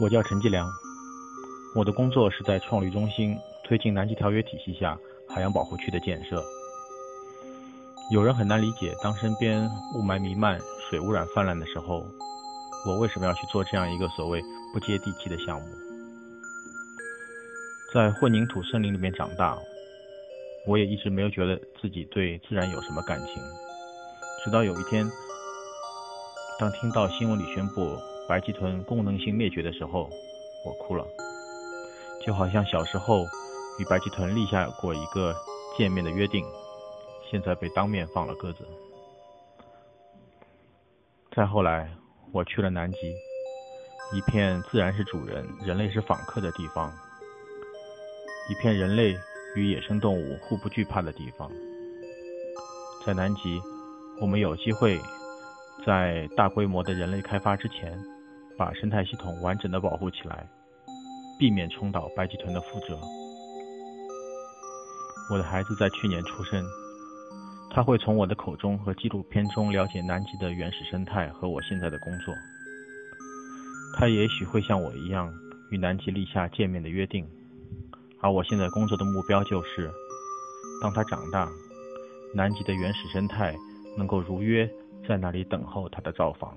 我叫陈继良，我的工作是在创绿中心推进南极条约体系下海洋保护区的建设。有人很难理解，当身边雾霾弥漫、水污染泛滥的时候，我为什么要去做这样一个所谓不接地气的项目？在混凝土森林里面长大，我也一直没有觉得自己对自然有什么感情。直到有一天，当听到新闻里宣布白鳍豚功能性灭绝的时候，我哭了，就好像小时候与白鳍豚立下过一个见面的约定。现在被当面放了鸽子。再后来，我去了南极，一片自然是主人，人类是访客的地方，一片人类与野生动物互不惧怕的地方。在南极，我们有机会在大规模的人类开发之前，把生态系统完整的保护起来，避免重蹈白鳍豚的覆辙。我的孩子在去年出生。他会从我的口中和纪录片中了解南极的原始生态和我现在的工作。他也许会像我一样与南极立下见面的约定，而我现在工作的目标就是，当他长大，南极的原始生态能够如约在那里等候他的造访。